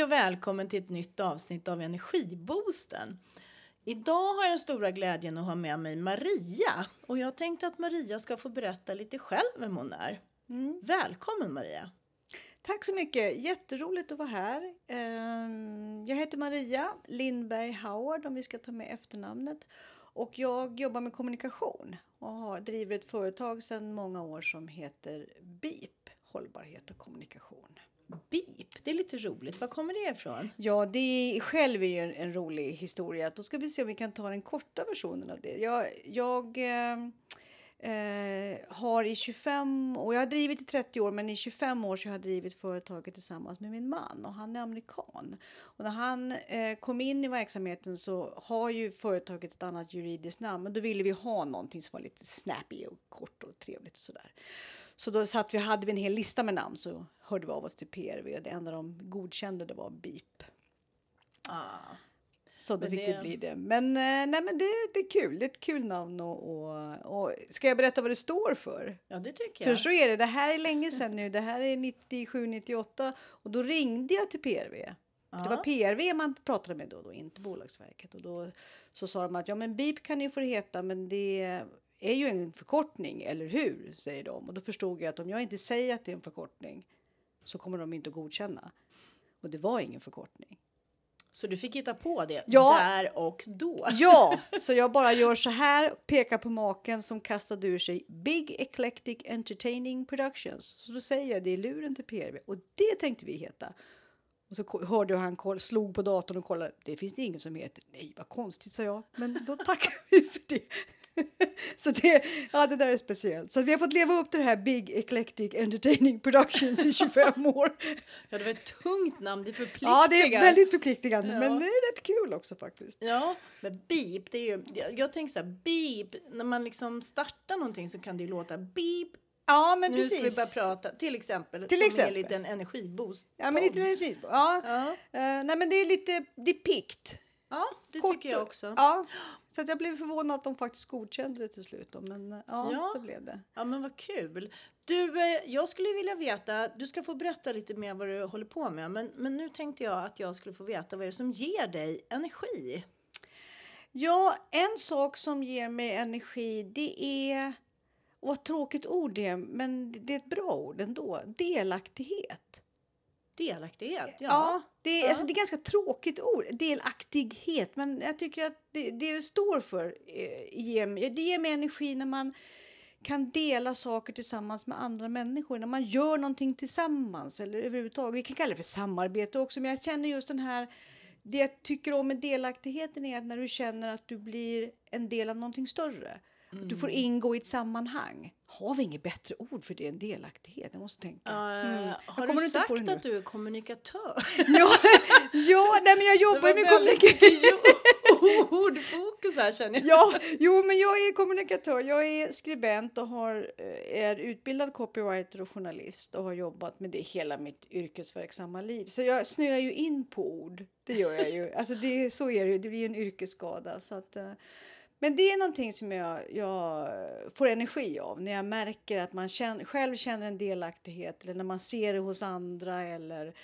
Hej och välkommen till ett nytt avsnitt av Energiboosten. Idag har jag den stora glädjen att ha med mig Maria och jag tänkte att Maria ska få berätta lite själv vem hon är. Mm. Välkommen Maria! Tack så mycket! Jätteroligt att vara här. Ehm, Jag heter Maria Lindberg Howard om vi ska ta med efternamnet. Och jag jobbar med kommunikation och har, driver ett företag sedan många år som heter BIP, hållbarhet och kommunikation. BIP, det är lite roligt. Var kommer det ifrån? Ja, det är, själv är ju en, en rolig historia. Då ska vi se om vi kan ta den korta versionen av det. Jag, jag eh, eh, har i 25 och jag har drivit i 30 år, men i 25 år så har jag drivit företaget tillsammans med min man och han är amerikan. Och när han eh, kom in i verksamheten så har ju företaget ett annat juridiskt namn, men då ville vi ha någonting som var lite snappy och kort och trevligt och sådär. Så då satt vi, hade vi en hel lista med namn så hörde vi av oss till PRV och det enda de godkände det var BIP. Ah. Så då Men fick det- det bli det. Men, eh, nej, men det, det är kul. Det är ett kul namn. Och, och, och ska jag berätta vad det står för? Ja, det tycker För jag. så är det. Det här är länge sedan nu. Det här är 97, 98. Och då ringde jag till PRV. Det var PRV man pratade med då, då inte Bolagsverket. Och då så sa de att ja, men BIP kan ni få heta, men det är ju en förkortning, eller hur? Säger de. Och då förstod jag att om jag inte säger att det är en förkortning så kommer de inte att godkänna. Och det var ingen förkortning. Så du fick hitta på det Ja. där och då. Ja, så jag bara gör så här, pekar på maken som kastade ur sig Big Eclectic Entertaining Productions. Så då säger jag det i luren till PRV och det tänkte vi heta. Och så hörde jag han slog på datorn och kollade. Det finns det ingen som heter. Nej, vad konstigt, sa jag. Men då tackar vi för det. Så det, ja, det där är speciellt. Så vi har fått leva upp till det här Big Eclectic Entertaining Productions i 25 år. Ja, det var ett tungt namn, det förpliktigar. Ja, det är väldigt förpliktigande, Ja. men det är rätt kul också faktiskt. Ja, men beep, det är ju, jag- jag tänker så här, beep, när man liksom startar någonting så kan det ju låta beep, Ja, men nu precis. ska vi börja prata, till exempel, Till som exempel. en liten energiboost. Ja, men lite energi. Ja. Ja, Eh, nej, men det är lite det är pikt. Ja det Kort tycker jag också. Ja. Så jag blev förvånad att de faktiskt godkände det till slut. Då. Men eh, ja, Ja. så blev det. Ja, men vad kul. Du, eh, jag skulle vilja veta, du ska få berätta lite mer vad du håller på med, men, men nu tänkte jag att jag skulle få veta vad är det som ger dig energi? Ja, en sak som ger mig energi det är, och vad tråkigt ord det är, men det är ett bra ord ändå, delaktighet. Delaktighet, ja. Ja, det, är, Ja. Alltså, det är ganska tråkigt ord, delaktighet, men jag tycker att det det, det står för eh, ger det ger mig energi när man kan dela saker tillsammans med andra människor, när man gör någonting tillsammans eller överhuvudtaget. Vi kan kalla det för samarbete också, men jag känner just den här det jag tycker om med delaktigheten är att när du känner att du blir en del av någonting större. Att du får ingå i ett sammanhang. Har vi inget bättre ord för det än delaktighet? Jag måste tänka. Mm. Jag Har du sagt att du är kommunikatör? Ja, ja nej, men jag jobbar med kommunikation. ordfokus här känner jag. Ja, jo, men jag är kommunikatör. Jag är skribent och har, eh, är utbildad copywriter och journalist och har jobbat med det hela mitt yrkesverksamma liv. Så jag snöar ju in på ord. Det gör jag ju. Alltså det, så är det ju. Det blir en yrkesskada. Så att, eh, men det är någonting som jag, jag får energi av när jag märker att man känner, själv känner en delaktighet eller när man ser det hos andra eller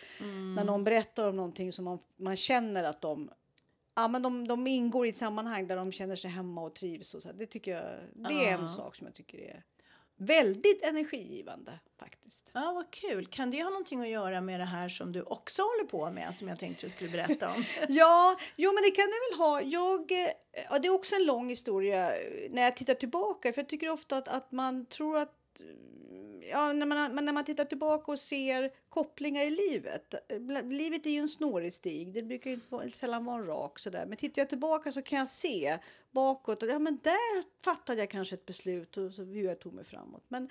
när någon berättar om någonting som man, man känner att de Ja, men de, de ingår i ett sammanhang där de känner sig hemma och trivs. Och så. Det, tycker jag, det är en sak som jag tycker är väldigt energigivande faktiskt. Ja, vad kul. Kan det ha någonting att göra med det här som du också håller på med som jag tänkte du skulle berätta om? Ja, jo men det kan det väl ha. Jag, eh, ja, det är också en lång historia eh, när jag tittar tillbaka. För jag tycker ofta att, att man tror att Ja, när, man, när man tittar tillbaka och ser kopplingar i livet. Livet är ju en snårig stig. Det brukar ju inte sällan vara en rak sådär. Men tittar jag tillbaka så kan jag se bakåt att ja, men där fattade jag kanske ett beslut och så hur jag tog mig framåt. Men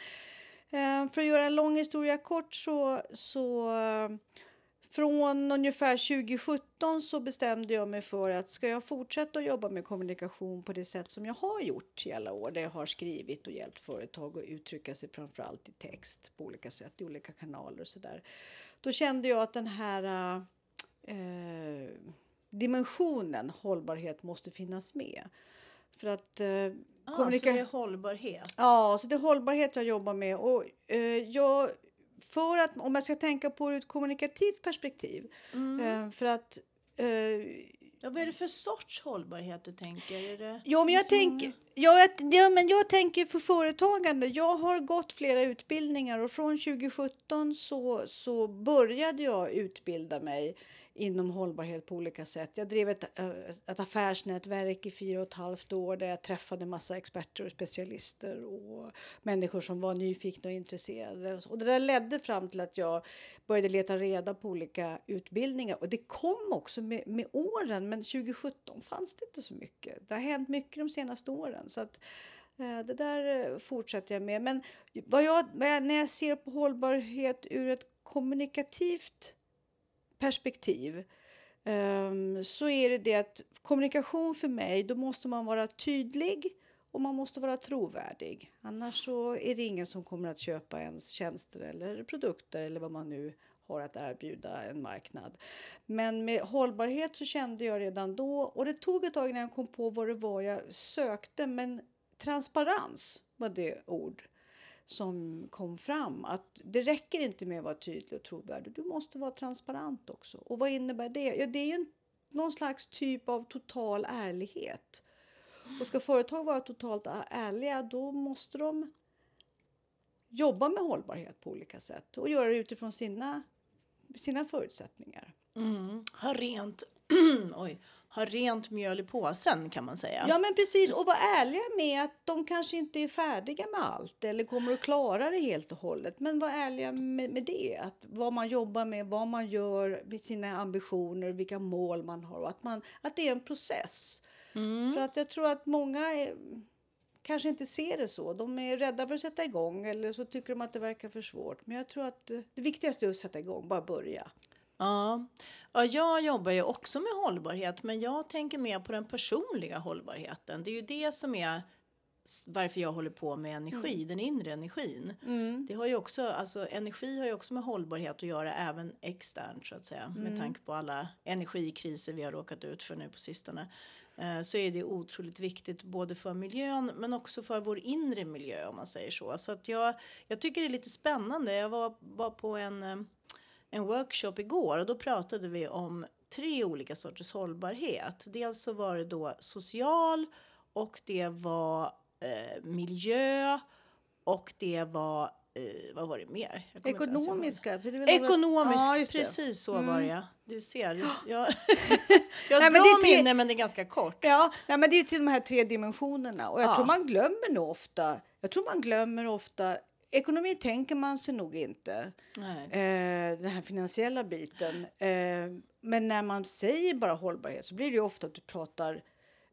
eh, för att göra en lång historia kort så, så eh, från ungefär 2017 så bestämde jag mig för att ska jag fortsätta att jobba med kommunikation på det sätt som jag har gjort i alla år, där jag har skrivit och hjälpt företag att uttrycka sig framförallt i text på olika sätt, i olika kanaler och sådär. Då kände jag att den här eh, dimensionen hållbarhet måste finnas med. För att eh, Ah, så det är hållbarhet? Ja, så det är hållbarhet jag jobbar med. Och, eh, jag för att, om jag ska tänka på det ur ett kommunikativt perspektiv, Mm. eh, för att eh, Ja, vad är det för sorts hållbarhet du tänker? Är det Ja, men jag, finns tänk, många- ja, jag- ja, men jag tänker för företagande. Jag har gått flera utbildningar och från 2017 så, så började jag utbilda mig inom hållbarhet på olika sätt. Jag drev ett, eh, ett affärsnätverk i fyra och ett halvt år där jag träffade massa experter och specialister och människor som var nyfikna och intresserade. Och det där ledde fram till att jag började leta reda på olika utbildningar och det kom också med, med åren men 2017 fanns det inte så mycket. Det har hänt mycket de senaste åren så att eh, det där eh, fortsätter jag med. Men vad jag, när jag ser på hållbarhet ur ett kommunikativt perspektiv ehm, så är det det att kommunikation för mig, då måste man vara tydlig och man måste vara trovärdig. Annars så är det ingen som kommer att köpa ens tjänster eller produkter eller vad man nu har att erbjuda en marknad. Men med hållbarhet så kände jag redan då, och det tog ett tag innan jag kom på vad det var jag sökte, men transparens var det ord som kom fram. Att det räcker inte med att vara tydlig och trovärdig, du måste vara transparent också. Och vad innebär det? Ja, det är ju en, någon slags typ av total ärlighet. Och ska företag vara totalt ärliga, då måste de jobba med hållbarhet på olika sätt och göra det utifrån sina, sina förutsättningar. Mm. Ha rent Oj. Ha rent mjöl i påsen kan man säga. Ja men precis och vara ärliga med att de kanske inte är färdiga med allt eller kommer att klara det helt och hållet. Men var ärliga med, med det, att vad man jobbar med, vad man gör, sina ambitioner, vilka mål man har och att, man, att det är en process. För att jag tror att många är, kanske inte ser det så. De är rädda för att sätta igång eller så tycker de att det verkar för svårt. Men jag tror att det viktigaste är att sätta igång, bara börja. Ja. ja, jag jobbar ju också med hållbarhet men jag tänker mer på den personliga hållbarheten. Det är ju det som är varför jag håller på med energi, den inre energin. Det har ju också, alltså energi har ju också med hållbarhet att göra även externt så att säga. Med tanke på alla energikriser vi har råkat ut för nu på sistone. Eh, så är det otroligt viktigt både för miljön men också för vår inre miljö om man säger så. Så att jag, jag tycker det är lite spännande. Jag var, var på en eh, en workshop igår och då pratade vi om tre olika sorters hållbarhet. Dels så var det då social och det var eh, miljö och det var, eh, vad var det mer? Ekonomiska. För det Ekonomisk, Ja, det. precis så var det. Du ser, jag, jag, har ett bra det är tre- minne men det är ganska kort. Ja, nej, men det är till de här tre dimensionerna. Och jag Ja. tror man glömmer nog ofta. Jag tror man glömmer ofta. Ekonomi tänker man sig nog inte. Eh, den här finansiella biten. Eh, men när man säger bara hållbarhet så blir det ofta att du pratar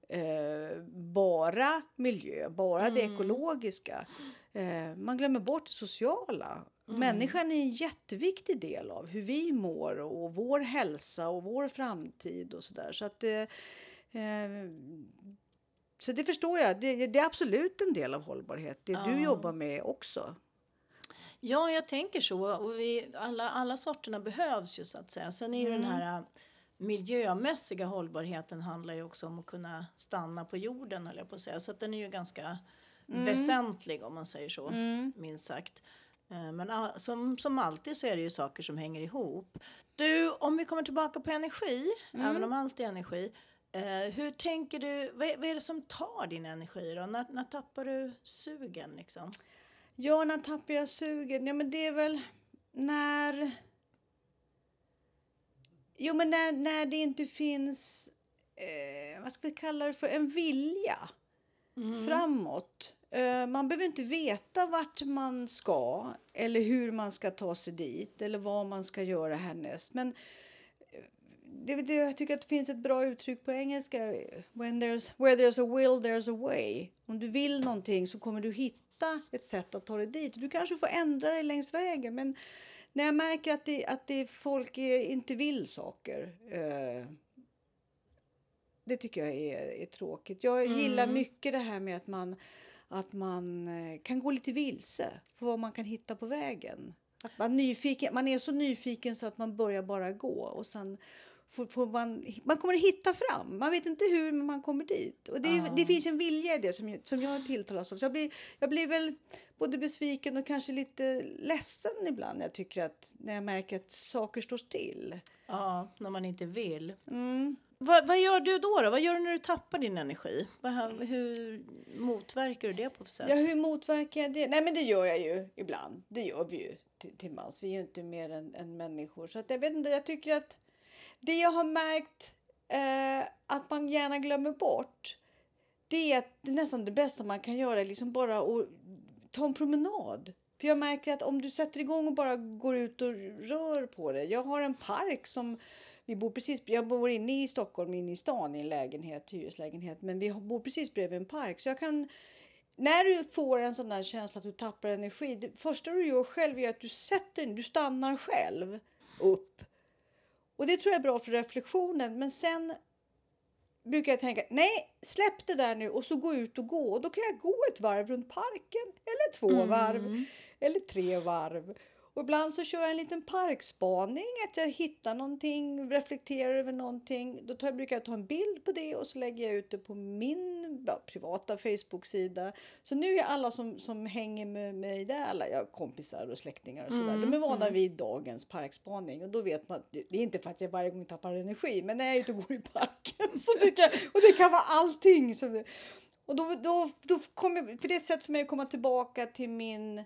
eh, bara miljö, bara det ekologiska. Eh, man glömmer bort det sociala. Människan är en jätteviktig del av hur vi mår och vår hälsa och vår framtid och sådär. Så att så det förstår jag. Det, det är absolut en del av hållbarhet. Det Ja. du jobbar med också. Ja, jag tänker så. Och vi, alla, alla sorterna behövs ju så att säga. Sen är ju den här äh, miljömässiga hållbarheten handlar ju också om att kunna stanna på jorden höll jag på att säga. Så att den är ju ganska väsentlig om man säger så, minst sagt. Eh, Men all, som, som alltid så är det ju saker som hänger ihop. Du, om vi kommer tillbaka på energi, även om allt är energi. Eh, hur tänker du, vad är, vad är det som tar din energi då? När, när tappar du sugen liksom? Ja, när tappar jag sugen? Ja, men det är väl när... Jo, men när, när det inte finns, eh, vad ska vi kalla det för, en vilja framåt. Eh, man behöver inte veta vart man ska eller hur man ska ta sig dit eller vad man ska göra härnäst. Men det, det, jag tycker att det finns ett bra uttryck på engelska. When there's, where there's a will, there's a way. Om du vill någonting så kommer du hitta ett sätt att ta dig dit. Du kanske får ändra dig längs vägen. Men när jag märker att, det, att det, folk inte vill saker. Eh, det tycker jag är, är tråkigt. Jag gillar mycket det här med att man, att man eh, kan gå lite vilse för vad man kan hitta på vägen. Att man, nyfiken, man är så nyfiken så att man börjar bara gå och sen får, får man, man kommer att hitta fram. Man vet inte hur, men man kommer dit. Och det, Ja. det finns en vilja i det som, som jag tilltalas av. Så jag, blir, jag blir väl både besviken och kanske lite ledsen ibland när jag, tycker att, när jag märker att saker står still. Ja, när man inte vill. Mm. Vad, vad gör du då, då? Vad gör du när du tappar din energi? Vad, hur motverkar du det på för sätt? Ja, hur motverkar jag det? Nej, men det gör jag ju ibland. Det gör vi ju till, till mans. Vi är ju inte mer än, än människor. Så att jag vet inte, jag tycker att det jag har märkt eh, att man gärna glömmer bort det är att det är nästan det bästa man kan göra är liksom bara att ta en promenad. För jag märker att om du sätter igång och bara går ut och rör på det. Jag har en park som vi bor precis, jag bor inne i Stockholm, inne i stan i en lägenhet, hyreslägenhet. Men vi bor precis bredvid en park. Så jag kan när du får en sån där känsla att du tappar energi, det första du gör själv är att du sätter du stannar själv upp. Och det tror jag är bra för reflektionen. Men sen brukar jag tänka, nej, släpp det där nu och så gå ut och gå. Och då kan jag gå ett varv runt parken, eller två varv, eller tre varv. Och ibland så kör jag en liten parkspaning, att jag hittar någonting, reflekterar över någonting. Då tar, jag- brukar jag ta en bild på det och så lägger jag ut det på min ja, privata Facebook-sida. Så nu är alla som, som hänger med mig där, alla ja, kompisar och släktingar och sådär, de är vana vid dagens parkspaning. Och då vet man, det är inte för att jag varje gång tappar energi, men när jag är ute och går i parken så brukar och det kan vara allting. Som och då, då, då kommer, för det är ett sätt för mig att komma tillbaka till min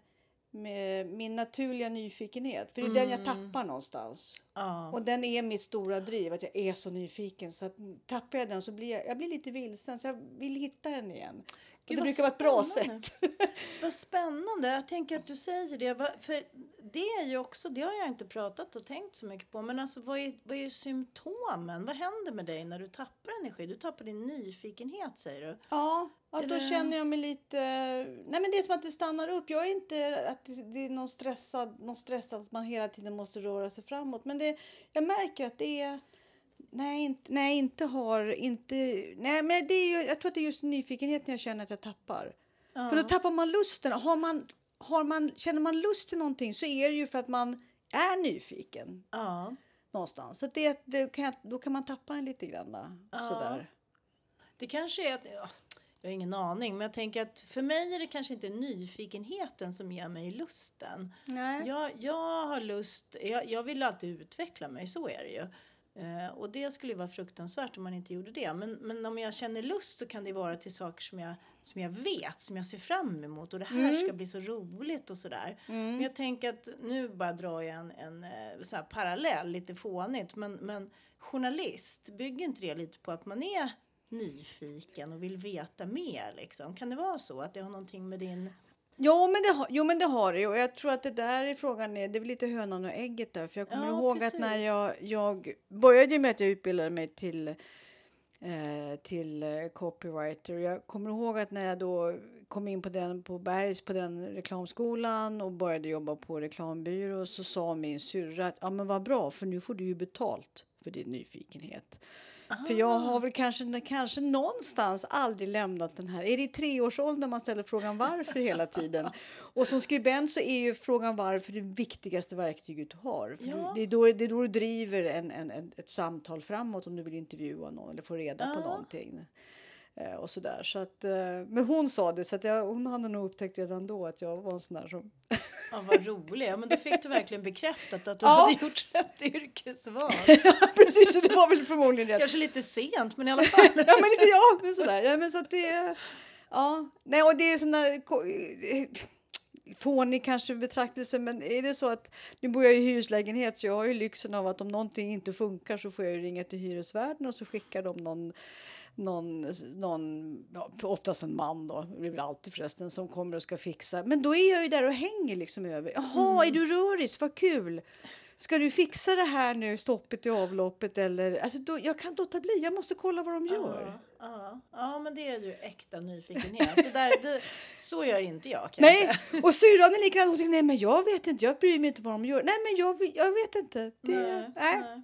min naturliga nyfikenhet. För det är den jag tappar någonstans. Ja. Och den är mitt stora driv, att jag är så nyfiken. Så att tappar jag den så blir jag, jag blir lite vilsen. Så jag vill hitta den igen. Gud, det brukar vara ett bra sätt. Vad spännande. Jag tänker att du säger det. För det är ju också, det har jag inte pratat och tänkt så mycket på. Men alltså vad är, vad är symptomen? Vad händer med dig när du tappar energi? Du tappar din nyfikenhet säger du. Ja, ja då det- känner jag mig lite... Nej men det är som att det stannar upp. Jag är inte att det är någon stressad, någon stressad att man hela tiden måste röra sig framåt. Men det, jag märker att det är... Nej, inte, nej, inte har... Inte, nej, men det är ju, jag tror att det är just nyfikenheten jag känner att jag tappar. Ja. För då tappar man lusten. Har man, har man, känner man lust till någonting så är det ju för att man är nyfiken Ja. någonstans. Så det, det kan, jag- då kan man tappa en lite grann. Ja. Sådär. Det kanske är att, ja, jag har ingen aning, men jag tänker att för mig är det kanske inte nyfikenheten som ger mig lusten. Nej. Jag, jag har lust, jag, jag vill alltid utveckla mig, så är det ju. Eh, och det skulle ju vara fruktansvärt om man inte gjorde det. Men, men om jag känner lust så kan det vara till saker som jag, som jag vet, som jag ser fram emot. Och det här ska bli så roligt och sådär. Men jag tänker att nu bara drar jag en, en eh, så här parallell, lite fånigt. Men, men journalist, bygger inte det lite på att man är nyfiken och vill veta mer? Liksom? Kan det vara så att det har någonting med din... Jo men, det har, jo, men det har det. Och jag tror att det där är frågan är, det är väl lite hönan och ägget där. För jag kommer Ja, ihåg att när precis. jag, jag började med att jag utbildade mig till, eh, till eh, copywriter. Jag kommer ihåg att när jag då kom in på den på Bergs på den reklamskolan och började jobba på reklambyrå så sa min syrra att ja men vad bra för nu får du ju betalt för din nyfikenhet. För jag har väl kanske, kanske någonstans aldrig lämnat den här. Är det i treårsåldern man ställer frågan varför hela tiden? Och som skribent så är ju frågan varför det viktigaste verktyget du har. För Ja. det, är då, det är då du driver en, en, ett samtal framåt om du vill intervjua någon eller få reda på Ja. någonting. Eh, och sådär. Så att, eh, men hon sa det, så att jag, hon hade nog upptäckt redan då att jag var en sån där som... Ja, vad roligt. Ja, men då fick du verkligen bekräftat att du Ja. hade gjort rätt yrkesval. Precis, det var väl förmodligen rätt. Kanske lite sent, men i alla fall. ja men lite ja, men sådär. Ja, men så att det, ja. Nej, och det är sån där fånig kanske betraktelse, men är det så att nu bor jag i hyreslägenhet så jag har ju lyxen av att om någonting inte funkar så får jag ju ringa till hyresvärden och så skickar de någon någon, någon ja, oftast en man då, det är väl alltid förresten, som kommer och ska fixa. Men då är jag ju där och hänger liksom över. Jaha, är du röris? Vad kul! Ska du fixa det här nu, stoppet i avloppet eller? Alltså då, jag kan inte låta bli, jag måste kolla vad de gör. Ja, ja. ja, men det är ju äkta nyfikenhet. Det där, det, så gör inte jag. Kan jag Nej, och syrran är likadan. Hon säger nej men jag vet inte, jag bryr mig inte vad de gör. Nej men jag, jag vet inte. Det, nej, nej.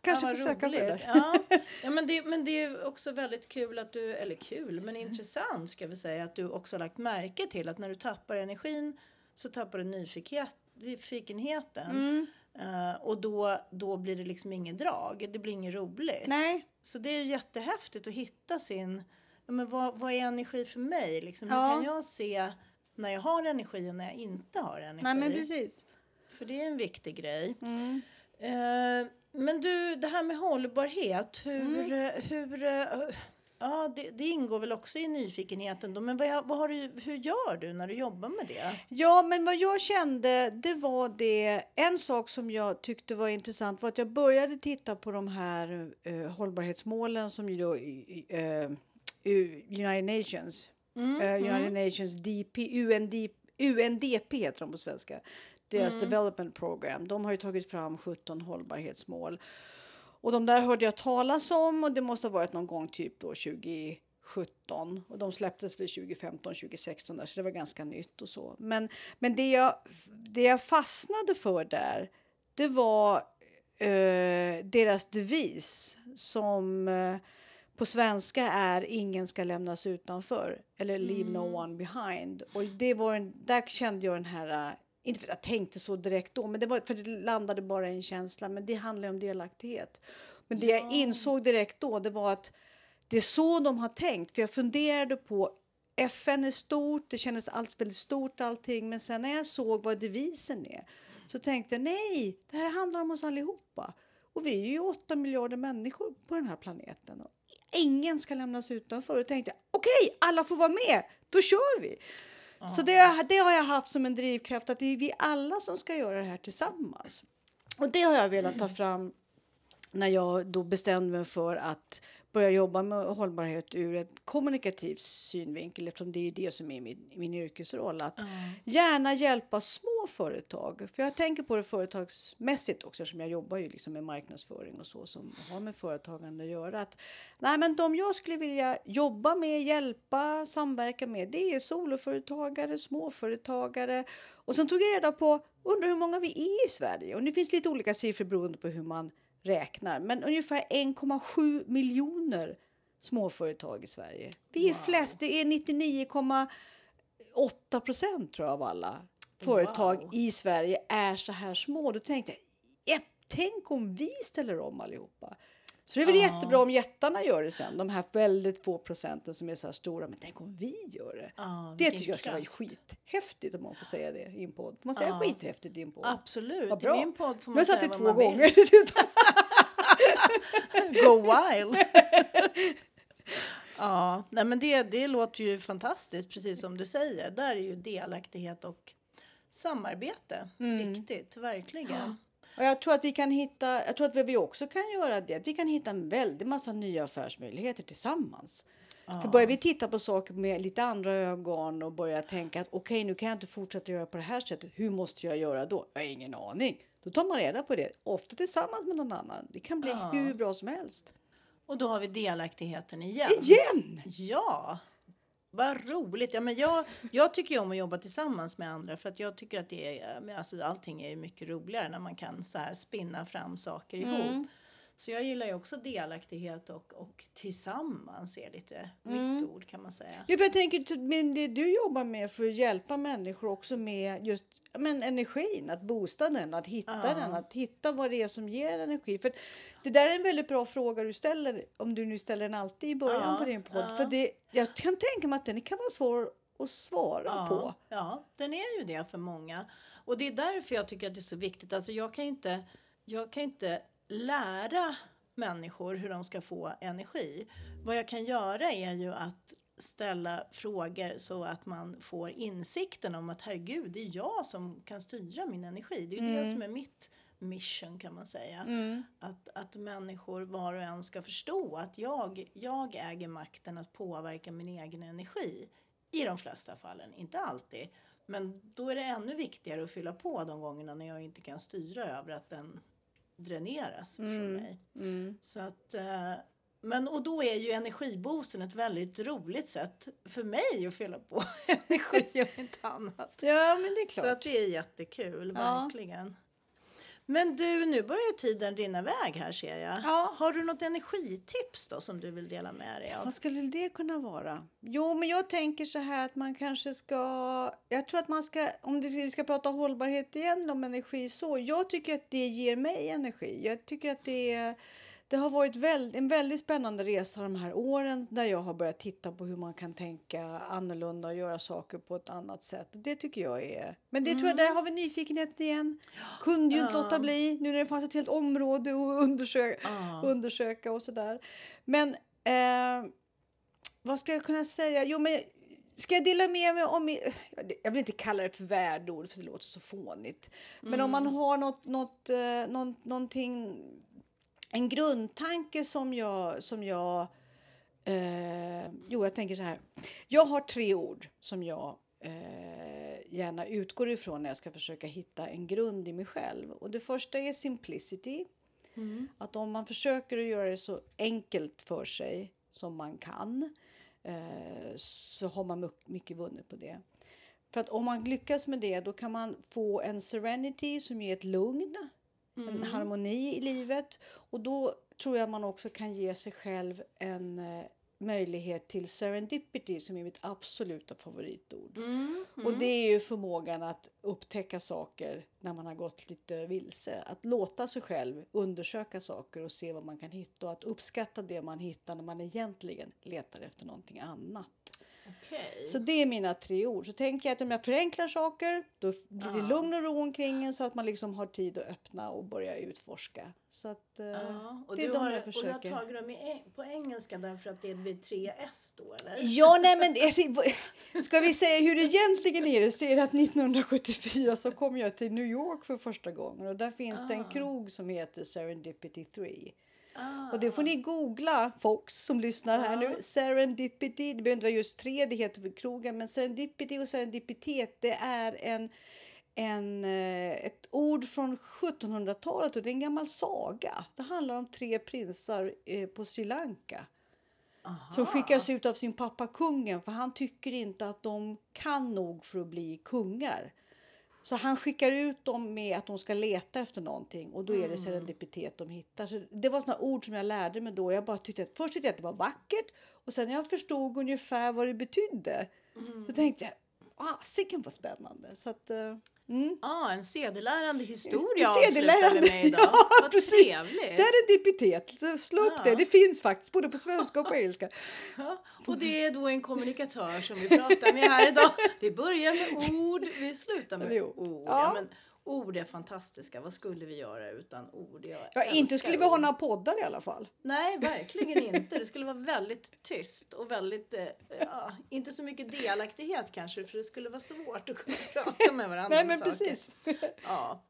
Kanske ja, försöka det roligt. där. Ja. Ja, men, det, men det är också väldigt kul att du, eller kul, men intressant ska vi säga att du också har lagt märke till att när du tappar energin så tappar du nyfikenhet, nyfikenheten. Mm. Eh, och då, då blir det liksom inget drag, det blir inget roligt. Nej. Så det är jättehäftigt att hitta sin, ja, men vad, vad är energi för mig? Liksom, Ja. Hur kan jag se när jag har energi och när jag inte har energi? Nej, men precis. För det är en viktig grej. Mm. Eh, men du, det här med hållbarhet, hur... Mm. eh, hur eh, ja, det, det ingår väl också i nyfikenheten då. Men vad, vad har du, hur gör du när du jobbar med det? Ja, men vad jag kände, det var det. En sak som jag tyckte var intressant var att jag började titta på de här eh, hållbarhetsmålen som ju då eh, United Nations, Mm, eh, United Nations DP, UND, UNDP heter de på svenska. Deras Mm. development program. De har ju tagit fram 17 hållbarhetsmål. Och de där hörde jag talas om och det måste ha varit någon gång typ då 2017 och de släpptes väl 2015, 2016 där, så det var ganska nytt och så. Men, men det, jag, det jag fastnade för där, det var eh, deras devis som eh, på svenska är ingen ska lämnas utanför eller leave no one behind. Och det var en, där kände jag den här, inte för att jag tänkte så direkt då, men det var för det landade bara i en känsla, men det handlar om delaktighet. Men det jag insåg direkt då, det var att det är så de har tänkt. För jag funderade på FN är stort, det kändes allt väldigt stort allting. Men sen när jag såg vad devisen är så tänkte jag nej, det här handlar om oss allihopa. Och vi är ju 8 miljarder människor på den här planeten. Och ingen ska lämnas utanför. Och tänkte jag okej, alla får vara med, då kör vi. Så det, det har jag haft som en drivkraft att det är vi alla som ska göra det här tillsammans. Och det har jag velat ta fram när jag då bestämde mig för att börja jobba med hållbarhet ur ett kommunikativ synvinkel eftersom det är det som är min, min yrkesroll. Att gärna hjälpa små företag. För jag tänker på det företagsmässigt också eftersom jag jobbar ju liksom med marknadsföring och så som har med företagande att göra. Att, nej, men de jag skulle vilja jobba med, hjälpa, samverka med det är soloföretagare, småföretagare. Och sen tog jag reda på, undrar hur många vi är i Sverige. Och det finns lite olika siffror beroende på hur man räknar. Men ungefär 1,7 miljoner småföretag i Sverige. Vi är flest, det är 99,8 procent tror jag av alla företag Wow. i Sverige är så här små. Då tänkte jag, "Jepp, tänk om vi ställer om allihopa. Så det är väl Ja. jättebra om jättarna gör det sen, de här väldigt få procenten som är så stora. Men tänk om vi gör det. Ja, det tycker jag ska vara skithäftigt om man får säga det i en podd. Får man säga Ja. skithäftigt i en podd? Absolut, Vad i bra. min podd får Nu har man jag säga det vad två man vill. gånger. Go wild! ja, nej men det, det låter ju fantastiskt, precis som du säger. Där är ju delaktighet och samarbete Mm. viktigt, verkligen. Och jag tror att vi kan hitta, jag tror att vi också kan göra det, vi kan hitta en väldig massa nya affärsmöjligheter tillsammans. För börjar vi titta på saker med lite andra ögon och börja tänka att okej, nu kan jag inte fortsätta göra på det här sättet. Hur måste jag göra då? Jag har ingen aning. Då tar man reda på det, ofta tillsammans med någon annan. Det kan bli Ja. hur bra som helst. Och då har vi delaktigheten igen. Igen! Ja, vad roligt. Ja, men jag, jag tycker ju om att jobba tillsammans med andra för att jag tycker att det är, alltså, allting är mycket roligare när man kan så här spinna fram saker ihop. Mm. Så jag gillar ju också delaktighet och, och tillsammans är lite Mm. mitt ord kan man säga. Ja, för jag tänker, men det du jobbar med för att hjälpa människor också med just men energin, att boosta den, att hitta Ja. den, att hitta vad det är som ger energi. För det där är en väldigt bra fråga du ställer, om du nu ställer den alltid i början Ja, på din podd. ja. För det, jag kan tänka mig att den kan vara svår att svara på. Ja, ja, den är ju det för många. Och det är därför jag tycker att det är så viktigt. Alltså jag kan inte, jag kan inte lära människor hur de ska få energi. Vad jag kan göra är ju att ställa frågor så att man får insikten om att herregud, det är jag som kan styra min energi. Det är ju det som är mitt mission kan man säga. Att, att människor var och en ska förstå att jag, jag äger makten att påverka min egen energi. I de flesta fallen, inte alltid. Men då är det ännu viktigare att fylla på de gångerna när jag inte kan styra över att den dräneras från mig. Så att, eh, men och då är ju energiboosten ett väldigt roligt sätt för mig att fylla på energi och inte annat. Ja, men det är Så klart. att det är jättekul, Ja. verkligen. Men du, nu börjar tiden rinna iväg här ser jag. Ja. Har du något energitips då som du vill dela med dig av? Vad skulle det kunna vara? Jo, men jag tänker så här att man kanske ska... Jag tror att man ska, om vi ska prata hållbarhet igen om energi så. Jag tycker att det ger mig energi. Jag tycker att det är... Det har varit väl, en väldigt spännande resa de här åren där jag har börjat titta på hur man kan tänka annorlunda och göra saker på ett annat sätt. Det tycker jag är... Men det tror jag, där har vi nyfikenheten igen. Kunde ju inte Ja. låta bli nu när det fanns ett helt område att undersöka, Ja. undersöka och sådär. Men eh, vad ska jag kunna säga? Jo, men ska jag dela med mig om... Jag vill inte kalla det för värdeord för det låter så fånigt. Men om man har något, något, eh, någon, någonting, en grundtanke som jag... Som jag eh, jo, jag tänker så här. Jag har tre ord som jag eh, gärna utgår ifrån när jag ska försöka hitta en grund i mig själv. Och det första är simplicity. Att om man försöker att göra det så enkelt för sig som man kan eh, så har man myck- mycket vunnet på det. För att om man lyckas med det då kan man få en serenity som ger ett lugn, en harmoni i livet. Och då tror jag man också kan ge sig själv en eh, möjlighet till serendipity som är mitt absoluta favoritord. Mm. Och det är ju förmågan att upptäcka saker när man har gått lite vilse. Att låta sig själv undersöka saker och se vad man kan hitta och att uppskatta det man hittar när man egentligen letar efter någonting annat. Okej. Så det är mina tre ord. Så tänker jag att om jag förenklar saker då blir det Ja. lugn och ro omkring en så att man liksom har tid att öppna och börja utforska. Så att, eh, Ja, och det är de har, jag Och du försöker. har tagit dem i, på engelska därför att det blir tre S då eller? Ja, nej men alltså, ska vi säga hur det egentligen är det så är det att 1974 så kom jag till New York för första gången och där finns det en Ah. krog som heter Serendipity 3. Ah. Och det får ni googla folks som lyssnar här Ja. nu. Serendipity, det behöver inte vara just tre det heter för krogen men serendipity och serendipitet det är en en, eh, ett ord från 1700-talet och det är en gammal saga. Det handlar om tre prinsar eh, på Sri Lanka Aha. som skickas ut av sin pappa kungen för han tycker inte att de kan nog för att bli kungar. Så han skickar ut dem med att de ska leta efter någonting och då är det serendipitet de hittar. Så det var såna ord som jag lärde mig då. Jag bara tyckte att, först tyckte jag att det var vackert och sen när jag förstod ungefär vad det betydde så tänkte jag, ah, sicken vad spännande. Så att, eh, mm. Ah, en sedelärande historia sedelärande, vi med idag. ja, Vad precis. trevligt. Serendipitet, slå upp Ja. det. Det finns faktiskt både på svenska och på engelska. Ja, och det är då en kommunikatör som vi pratar med här idag. Vi börjar med ord, vi slutar med ord. Ja. men ord är fantastiska. Vad skulle vi göra utan ord? Jag Ja, inte skulle vi ha ord. några poddar i alla fall. Nej, verkligen inte. Det skulle vara väldigt tyst och väldigt, eh, ja, inte så mycket delaktighet kanske, för det skulle vara svårt att kunna prata med varandra Nej, men precis. Ja.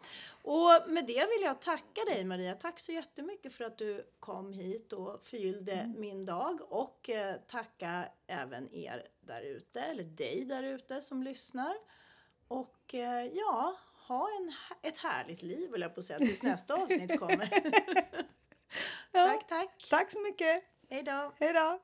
Och med det vill jag tacka dig Maria. Tack så jättemycket för att du kom hit och förgyllde Mm. min dag. Och eh, tacka även er där ute, eller dig där ute som lyssnar. Och eh, ja, ha en, ett härligt liv vill jag på att säga tills nästa avsnitt kommer. Ja. tack, tack. Tack så mycket. Hej då. Hej då.